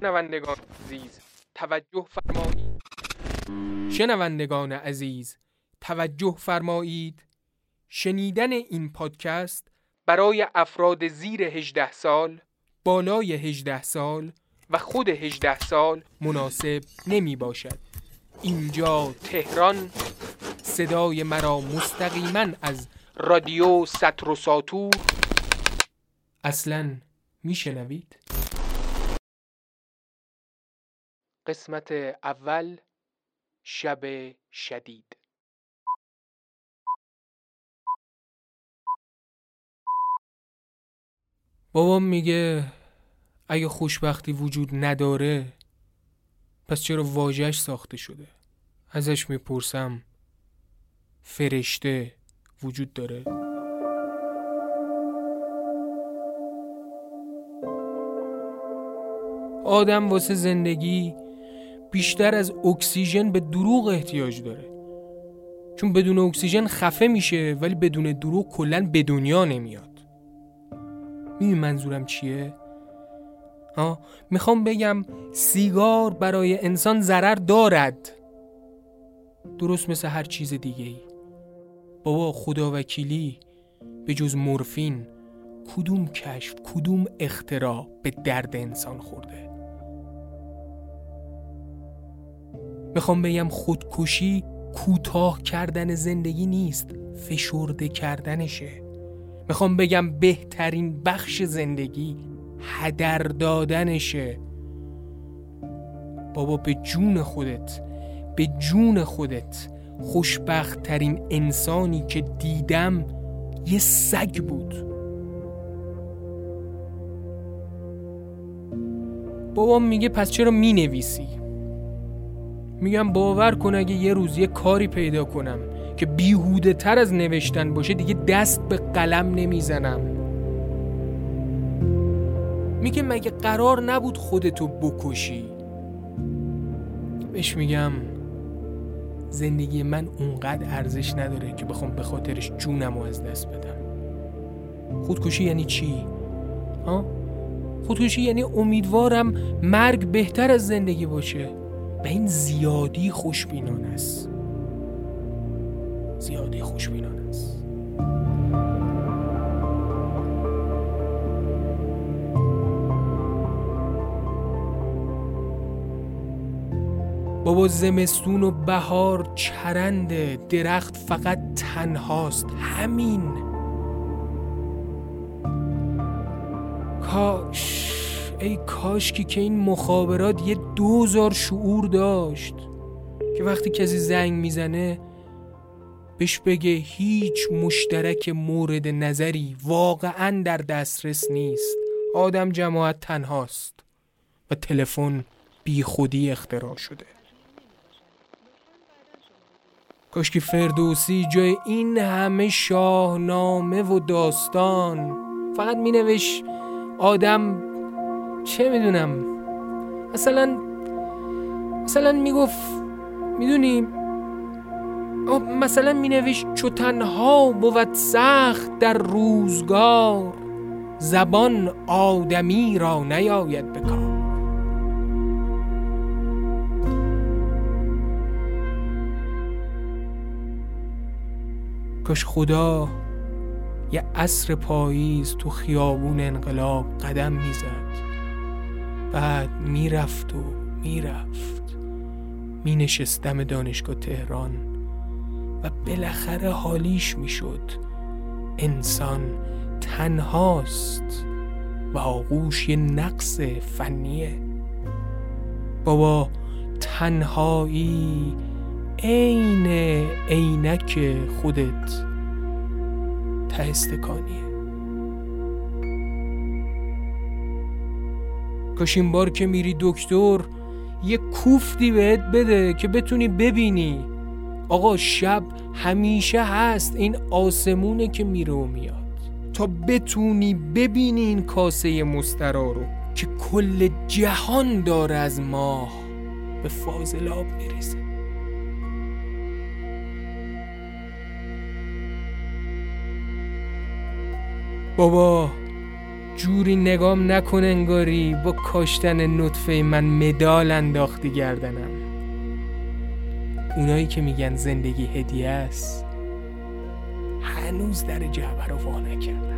شنوندگان عزیز توجه فرمایید شنوندگان عزیز توجه فرمایید. شنیدن این پادکست برای افراد زیر 18 سال بالای 18 سال و خود 18 سال مناسب نمی باشد. اینجا تهران. صدای مرا مستقیما از رادیو سطر و ساتور. اصلا میشنوید؟ قسمت اول شب شدید. بابام میگه اگه خوشبختی وجود نداره پس چرا واجهش ساخته شده؟ ازش می‌پرسم فرشته وجود داره؟ آدم واسه زندگی بیشتر از اکسیژن به دروغ احتیاج داره. چون بدون اکسیژن خفه میشه ولی بدون دروغ کلا به دنیا نمیاد. می‌دونی منظورم چیه؟ ها می‌خوام بگم سیگار برای انسان ضرر دارد. درست مثل هر چیز دیگه ای بابا خدا وکیلی به جز مورفین کدوم کشف کدوم اختراع به درد انسان خورده؟ می‌خوام بگم خودکشی کوتاه کردن زندگی نیست فشرده کردنشه. می‌خوام بگم بهترین بخش زندگی هدر دادنشه. بابا به جون خودت به جون خودت خوشبخت ترین انسانی که دیدم یه سگ بود. بابام میگه پس چرا می نویسی میگم باور کن اگه یه روز یه کاری پیدا کنم که بیهوده تر از نوشتن باشه دیگه دست به قلم نمی‌زنم میگه مگه قرار نبود خودتو بکشی بهش میگم زندگی من اونقدر ارزش نداره که بخوام به خاطرش جونم رو از دست بدم خودکشی یعنی چی؟ ها؟ خودکشی یعنی امیدوارم مرگ بهتر از زندگی باشه به این زیادی خوشبینان است. زیادی خوشبینان است. بابا زمستون و بهار چرنده درخت فقط تنهاست. همین. کاش. ای کاش که این مخابرات یه دوزار شعور داشت که وقتی کسی زنگ می‌زنه بهش بگه هیچ مشترک مورد نظری واقعا در دسترس نیست. آدم جماعت تنهاست و تلفن بی خودی اختراع شده. کاش که فردوسی جای این همه شاهنامه و داستان فقط می نوش آدم چه می‌دونم؟ مثلا مثلا می‌گفت می‌دونی؟ مثلا مینوش چو تنها بود سخت در روزگار زبان آدمی را نیاید بکار کاش خدا یه عصر پاییز تو خیابون انقلاب قدم می‌زد. بعد می‌رفت و می‌رفت. مینشستم دانشگاه تهران و بالاخره حالیش می‌شد. انسان تنهاست و آغوش یه نقص فنیه. بابا تنهایی عین عینک خودت. ته استکانیه. کاش این بار که میری دکتر یه کوفتی بهت بده که بتونی ببینی. آقا شب همیشه هست این آسمونه که میره و میاد. تا بتونی ببینی این کاسه مسترا رو که کل جهان داره از ماه به فاضلاب میریزه. بابا جوری نگام نکن انگاری با کاشتن نطفه من مدال انداختی گردنم. اونایی که میگن زندگی هدیه است هنوز در جعبه رو وا نکردن.